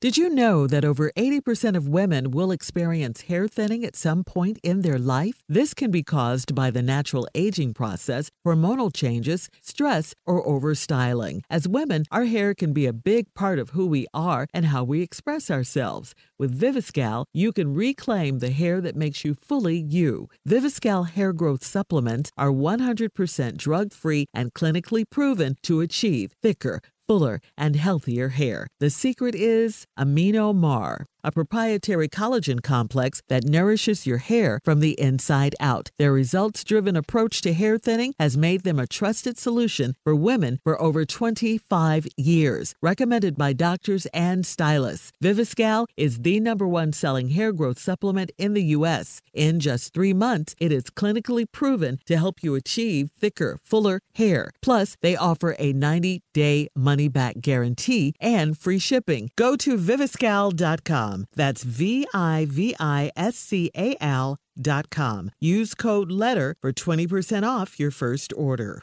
Did you know that over 80% of women will experience hair thinning at some point in their life? This can be caused by the natural aging process, hormonal changes, stress, or overstyling. As women, our hair can be a big part of who we are and how we express ourselves. With Viviscal, you can reclaim the hair that makes you fully you. Viviscal hair growth supplements are 100% drug free and clinically proven to achieve thicker, fuller, and healthier hair. The secret is AminoMar a proprietary collagen complex that nourishes your hair from the inside out. Their results driven approach to hair thinning has made them a trusted solution for women for over 25 years. Recommended by doctors and stylists, Viviscal is the number one selling hair growth supplement in the U.S. In just three months, it is clinically proven to help you achieve thicker, fuller hair. Plus, they offer a 90 day money back guarantee and free shipping. Go to viviscal.com. That's V I V I S C A L dot com. Use code LETTER for 20% off your first order.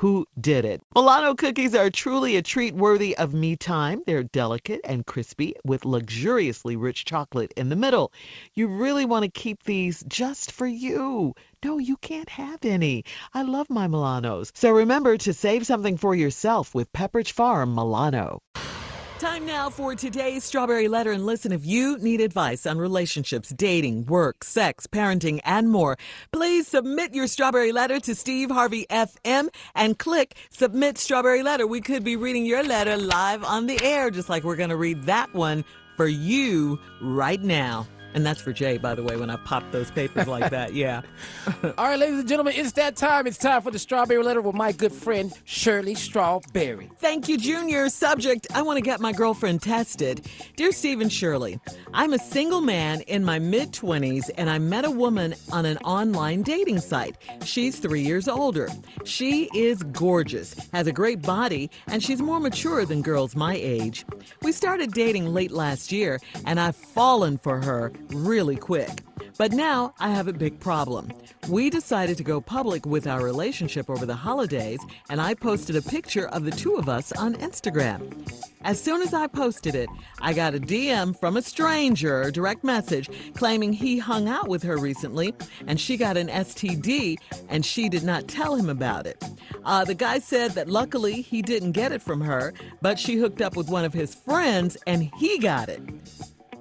who did it. Milano cookies are truly a treat worthy of me time. They're delicate and crispy with luxuriously rich chocolate in the middle. You really want to keep these just for you. No, you can't have any. I love my Milanos. So remember to save something for yourself with Pepperidge Farm Milano. Time now for today's Strawberry Letter. And listen, if you need advice on relationships, dating, work, sex, parenting, and more, please submit your Strawberry Letter to Steve Harvey FM and click Submit Strawberry Letter. We could be reading your letter live on the air, just like we're going to read that one for you right now. And that's for Jay, by the way, when I pop those papers like that. Yeah. All right, ladies and gentlemen, it's that time. It's time for the Strawberry Letter with my good friend, Shirley Strawberry. Thank you, Junior. Subject I want to get my girlfriend tested. Dear Stephen Shirley, I'm a single man in my mid 20s, and I met a woman on an online dating site. She's three years older. She is gorgeous, has a great body, and she's more mature than girls my age. We started dating late last year, and I've fallen for her really quick. But now I have a big problem. We decided to go public with our relationship over the holidays, and I posted a picture of the two of us on Instagram. As soon as I posted it, I got a DM from a stranger, a direct message, claiming he hung out with her recently and she got an STD and she did not tell him about it. Uh, the guy said that luckily he didn't get it from her, but she hooked up with one of his friends and he got it.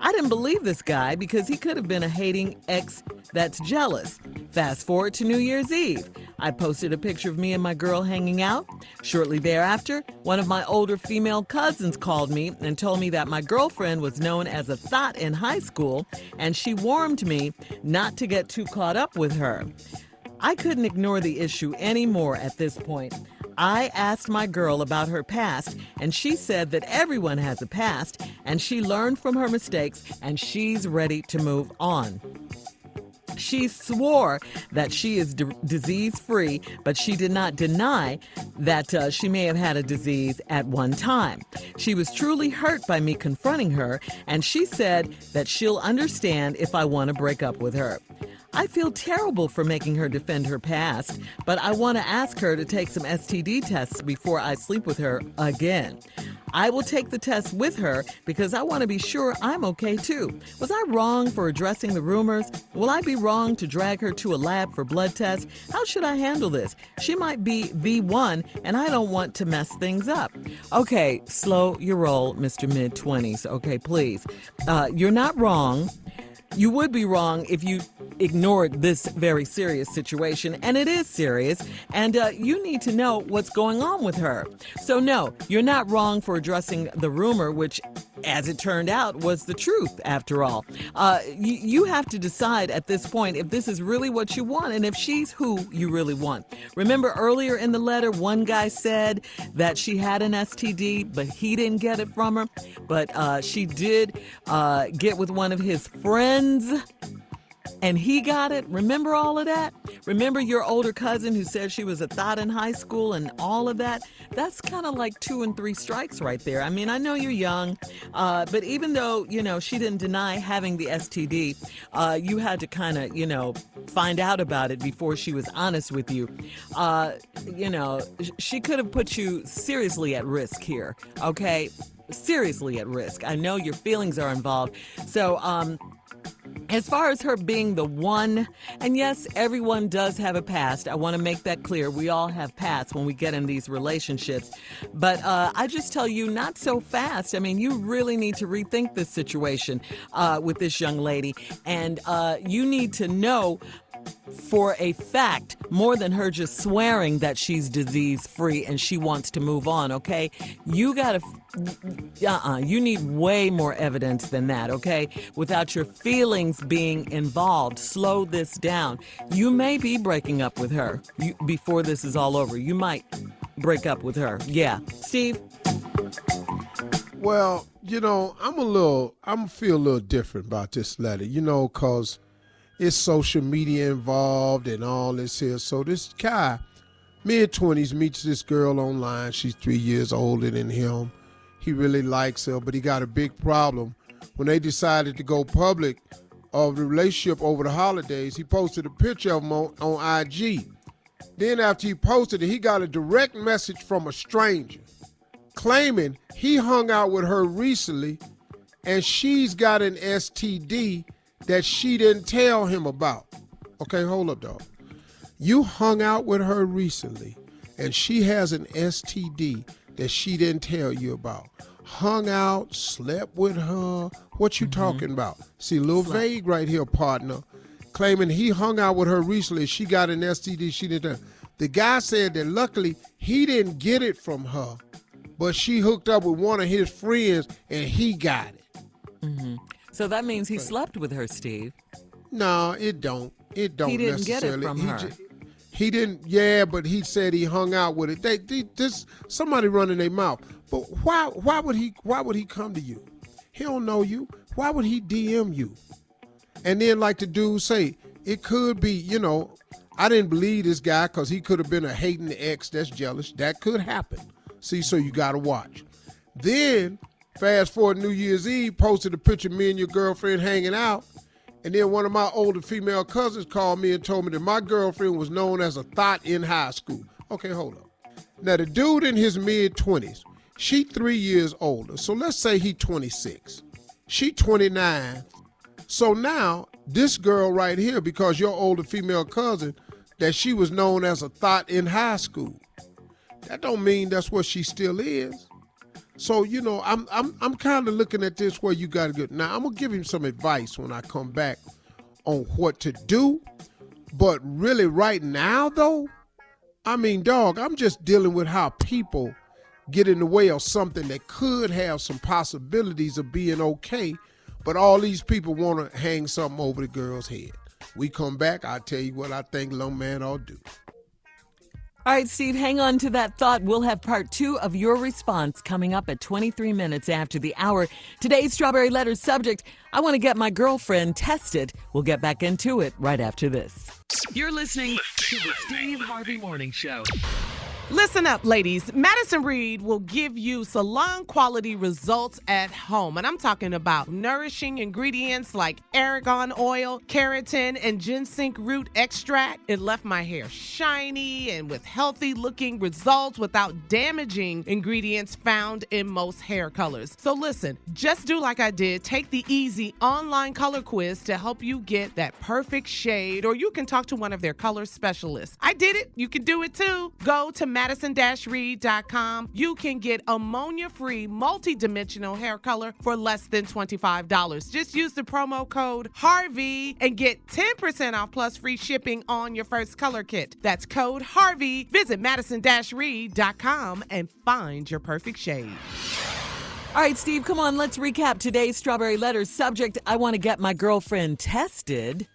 I didn't believe this guy because he could have been a hating ex that's jealous. Fast forward to New Year's Eve. I posted a picture of me and my girl hanging out. Shortly thereafter, one of my older female cousins called me and told me that my girlfriend was known as a thought in high school and she warned me not to get too caught up with her. I couldn't ignore the issue anymore at this point. I asked my girl about her past, and she said that everyone has a past, and she learned from her mistakes, and she's ready to move on. She swore that she is d- disease free, but she did not deny that uh, she may have had a disease at one time. She was truly hurt by me confronting her, and she said that she'll understand if I want to break up with her. I feel terrible for making her defend her past, but I want to ask her to take some STD tests before I sleep with her again. I will take the test with her because I want to be sure I'm okay too. Was I wrong for addressing the rumors? Will I be wrong to drag her to a lab for blood tests? How should I handle this? She might be V1 and I don't want to mess things up. Okay, slow your roll, Mr. Mid 20s. Okay, please. Uh, you're not wrong you would be wrong if you ignored this very serious situation, and it is serious, and uh, you need to know what's going on with her. So, no, you're not wrong for addressing the rumor, which, as it turned out, was the truth after all. Uh, you, you have to decide at this point if this is really what you want and if she's who you really want. Remember earlier in the letter, one guy said that she had an STD, but he didn't get it from her, but uh, she did uh, get with one of his friends friends and he got it. Remember all of that? Remember your older cousin who said she was a thought in high school and all of that? That's kind of like two and three strikes right there. I mean, I know you're young, uh, but even though, you know, she didn't deny having the STD, uh, you had to kind of, you know, find out about it before she was honest with you. Uh, you know, she could have put you seriously at risk here, okay? Seriously at risk. I know your feelings are involved. So, um, as far as her being the one, and yes, everyone does have a past. I want to make that clear. We all have pasts when we get in these relationships. But uh, I just tell you, not so fast. I mean, you really need to rethink this situation uh, with this young lady. And uh, you need to know for a fact more than her just swearing that she's disease free and she wants to move on, okay? You got to uh-uh, you need way more evidence than that, okay? Without your feelings being involved. Slow this down. You may be breaking up with her you, before this is all over. You might break up with her. Yeah. Steve? Well, you know, I'm a little I'm feel a little different about this letter, you know, cuz it's social media involved and all this here. So this guy, mid twenties, meets this girl online. She's three years older than him. He really likes her, but he got a big problem. When they decided to go public of the relationship over the holidays, he posted a picture of him on, on IG. Then after he posted it, he got a direct message from a stranger claiming he hung out with her recently and she's got an STD that she didn't tell him about. Okay, hold up, dog. You hung out with her recently, and she has an STD that she didn't tell you about. Hung out, slept with her. What you mm-hmm. talking about? See, a little Slept. vague right here, partner. Claiming he hung out with her recently. She got an STD she didn't. The guy said that luckily he didn't get it from her, but she hooked up with one of his friends and he got it. Mm-hmm. So that means he slept with her, Steve. No, it don't. It don't. He didn't get it from he her. J- he didn't. Yeah, but he said he hung out with it. They, they this somebody running their mouth. But why? Why would he? Why would he come to you? He don't know you. Why would he DM you? And then, like the dude say, it could be. You know, I didn't believe this guy because he could have been a hating ex that's jealous. That could happen. See, so you got to watch. Then Fast forward New Year's Eve, posted a picture of me and your girlfriend hanging out. And then one of my older female cousins called me and told me that my girlfriend was known as a thought in high school. Okay, hold up. Now the dude in his mid 20s, she three years older. So let's say he 26. She 29. So now this girl right here, because your older female cousin, that she was known as a thought in high school. That don't mean that's what she still is. So you know, I'm I'm I'm kind of looking at this where you got to go. Now I'm gonna give him some advice when I come back on what to do. But really, right now though, I mean, dog, I'm just dealing with how people get in the way of something that could have some possibilities of being okay, but all these people want to hang something over the girl's head. We come back, I'll tell you what I think Long Man ought to do. All right, Steve, hang on to that thought. We'll have part two of your response coming up at 23 minutes after the hour. Today's Strawberry Letter subject I want to get my girlfriend tested. We'll get back into it right after this. You're listening to the Steve Harvey Morning Show. Listen up, ladies. Madison Reed will give you salon quality results at home. And I'm talking about nourishing ingredients like argan oil, keratin, and ginseng root extract. It left my hair shiny and with healthy looking results without damaging ingredients found in most hair colors. So listen, just do like I did. Take the easy online color quiz to help you get that perfect shade, or you can talk to one of their color specialists. I did it. You can do it too. Go to madison-reed.com, you can get ammonia-free multi-dimensional hair color for less than $25. Just use the promo code HARVEY and get 10% off plus free shipping on your first color kit. That's code HARVEY. Visit madison-reed.com and find your perfect shade. All right, Steve, come on, let's recap today's Strawberry Letters subject. I want to get my girlfriend tested.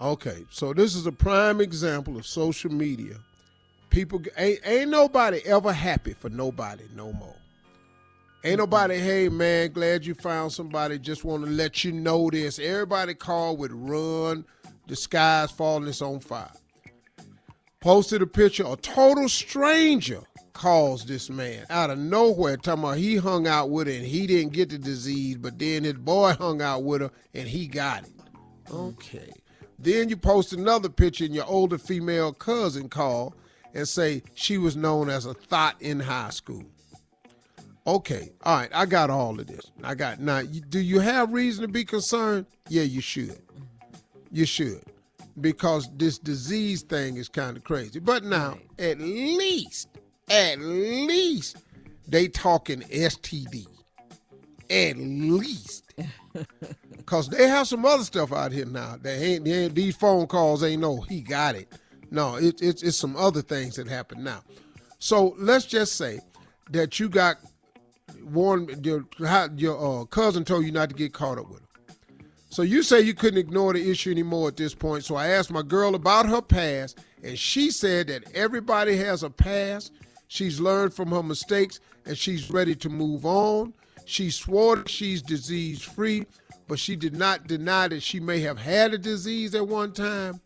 Okay, so this is a prime example of social media People ain't, ain't nobody ever happy for nobody no more. Ain't nobody, hey man, glad you found somebody. Just want to let you know this. Everybody called with run, the sky's falling, it's on fire. Posted a picture, a total stranger calls this man out of nowhere, talking about he hung out with her and he didn't get the disease, but then his boy hung out with her and he got it. Mm. Okay. Then you post another picture and your older female cousin call and say she was known as a thought in high school. Okay, all right, I got all of this. I got now. You, do you have reason to be concerned? Yeah, you should. You should, because this disease thing is kind of crazy. But now, at least, at least, they talking STD. At least, because they have some other stuff out here now. They ain't, they ain't these phone calls ain't no he got it. No, it, it, it's some other things that happen now. So let's just say that you got warned your your uh, cousin told you not to get caught up with her. So you say you couldn't ignore the issue anymore at this point. So I asked my girl about her past, and she said that everybody has a past. She's learned from her mistakes, and she's ready to move on. She swore that she's disease free, but she did not deny that she may have had a disease at one time.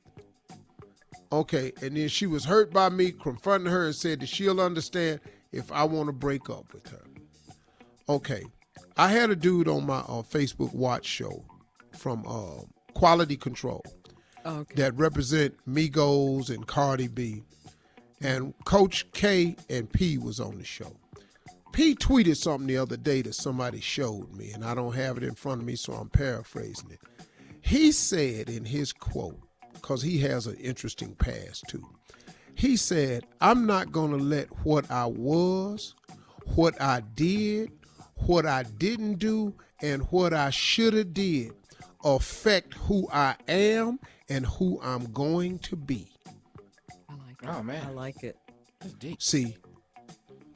Okay, and then she was hurt by me confronting her and said that she'll understand if I want to break up with her. Okay, I had a dude on my uh, Facebook Watch show from uh, Quality Control Okay. that represent Migos and Cardi B, and Coach K and P was on the show. P tweeted something the other day that somebody showed me, and I don't have it in front of me, so I'm paraphrasing it. He said in his quote, because he has an interesting past too. He said, I'm not going to let what I was, what I did, what I didn't do, and what I should have did affect who I am and who I'm going to be. I like it. Oh, man. I like it. That's deep. See,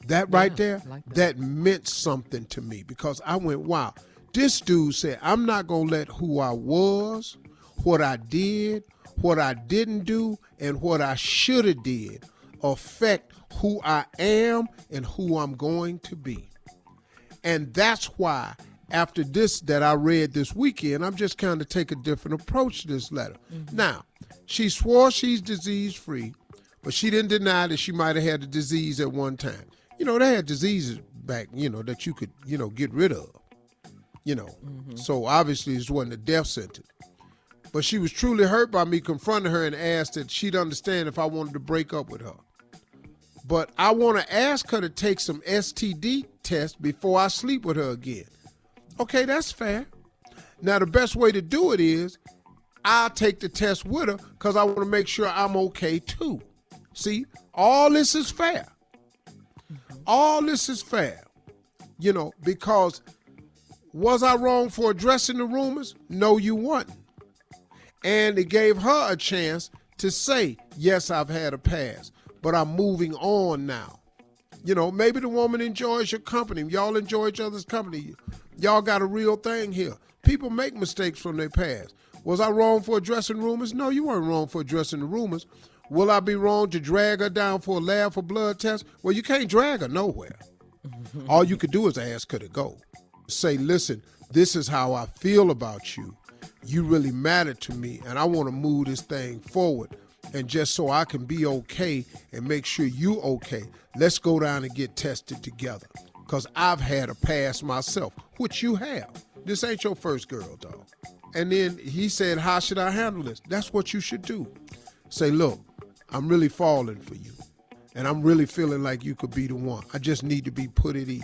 that right Yeah, there, like that. that meant something to me because I went, wow, this dude said, I'm not going to let who I was, what I did, what I didn't do, and what I should have did affect who I am and who I'm going to be. And that's why after this that I read this weekend, I'm just kind of take a different approach to this letter. Mm-hmm. Now, she swore she's disease free, but she didn't deny that she might have had a disease at one time. You know, they had diseases back, you know, that you could, you know, get rid of. You know. Mm-hmm. So obviously it wasn't a death sentence. But she was truly hurt by me confronting her and asked that she'd understand if I wanted to break up with her. But I want to ask her to take some STD tests before I sleep with her again. Okay, that's fair. Now, the best way to do it is I'll take the test with her because I want to make sure I'm okay too. See, all this is fair. All this is fair. You know, because was I wrong for addressing the rumors? No, you weren't. And it gave her a chance to say, yes, I've had a past, but I'm moving on now. You know, maybe the woman enjoys your company. Y'all enjoy each other's company. Y'all got a real thing here. People make mistakes from their past. Was I wrong for addressing rumors? No, you weren't wrong for addressing the rumors. Will I be wrong to drag her down for a lab for blood test? Well, you can't drag her nowhere. Mm-hmm. All you could do is ask her to go. Say, listen, this is how I feel about you. You really matter to me, and I want to move this thing forward. And just so I can be okay and make sure you okay, let's go down and get tested together. Because I've had a past myself, which you have. This ain't your first girl, dog. And then he said, How should I handle this? That's what you should do. Say, Look, I'm really falling for you. And I'm really feeling like you could be the one. I just need to be put at ease.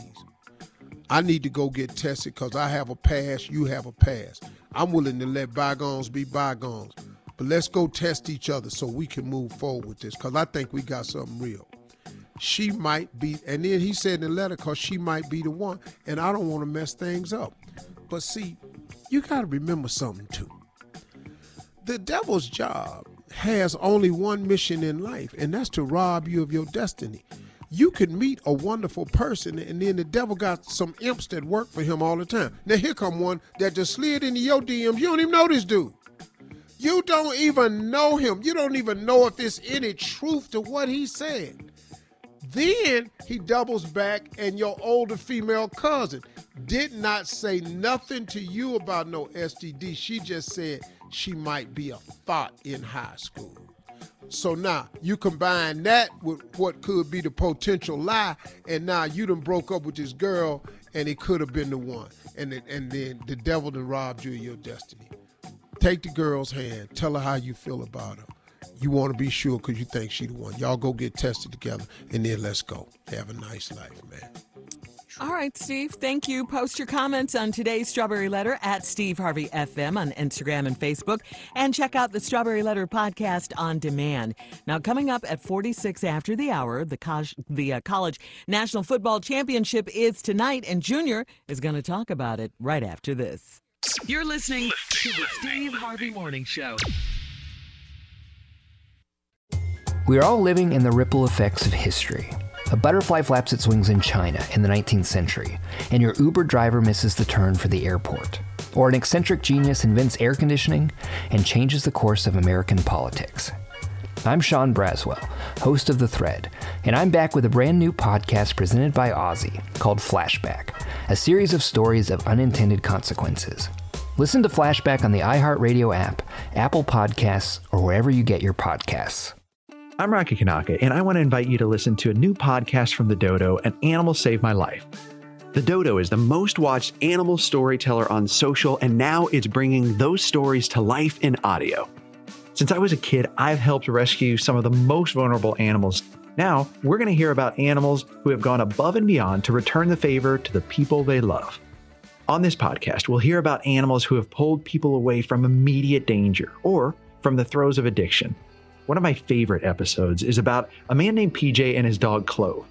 I need to go get tested because I have a past, you have a past. I'm willing to let bygones be bygones. But let's go test each other so we can move forward with this because I think we got something real. She might be, and then he said in the letter, because she might be the one, and I don't want to mess things up. But see, you got to remember something too. The devil's job has only one mission in life, and that's to rob you of your destiny. You can meet a wonderful person, and then the devil got some imps that work for him all the time. Now here come one that just slid into your DMs. You don't even know this dude. You don't even know him. You don't even know if there's any truth to what he said. Then he doubles back, and your older female cousin did not say nothing to you about no STD. She just said she might be a thought in high school. So now you combine that with what could be the potential lie, and now you done broke up with this girl, and it could have been the one. And then, and then the devil done robbed you of your destiny. Take the girl's hand. Tell her how you feel about her. You want to be sure because you think she the one. Y'all go get tested together, and then let's go. Have a nice life, man. All right, Steve. Thank you. Post your comments on today's Strawberry Letter at Steve Harvey FM on Instagram and Facebook, and check out the Strawberry Letter podcast on demand. Now, coming up at 46 after the hour, the, co- the uh, College National Football Championship is tonight, and Junior is going to talk about it right after this. You're listening to the Steve Harvey Morning Show. We are all living in the ripple effects of history. A butterfly flaps its wings in China in the 19th century, and your Uber driver misses the turn for the airport. Or an eccentric genius invents air conditioning and changes the course of American politics. I'm Sean Braswell, host of The Thread, and I'm back with a brand new podcast presented by OZY called Flashback, a series of stories of unintended consequences. Listen to Flashback on the iHeartRadio app, Apple Podcasts, or wherever you get your podcasts. I'm Rocky Kanaka, and I want to invite you to listen to a new podcast from The Dodo, An Animal Saved My Life. The Dodo is the most watched animal storyteller on social, and now it's bringing those stories to life in audio. Since I was a kid, I've helped rescue some of the most vulnerable animals. Now, we're going to hear about animals who have gone above and beyond to return the favor to the people they love. On this podcast, we'll hear about animals who have pulled people away from immediate danger or from the throes of addiction. One of my favorite episodes is about a man named PJ and his dog Clove.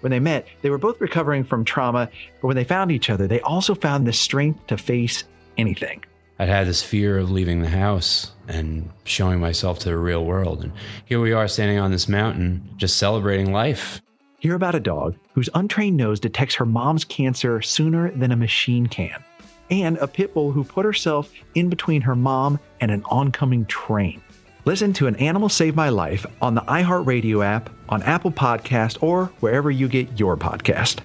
When they met, they were both recovering from trauma, but when they found each other, they also found the strength to face anything. I'd had this fear of leaving the house and showing myself to the real world. And here we are standing on this mountain, just celebrating life. Hear about a dog whose untrained nose detects her mom's cancer sooner than a machine can, and a pit bull who put herself in between her mom and an oncoming train. Listen to An Animal Saved My Life on the iHeartRadio app, on Apple Podcast, or wherever you get your podcast.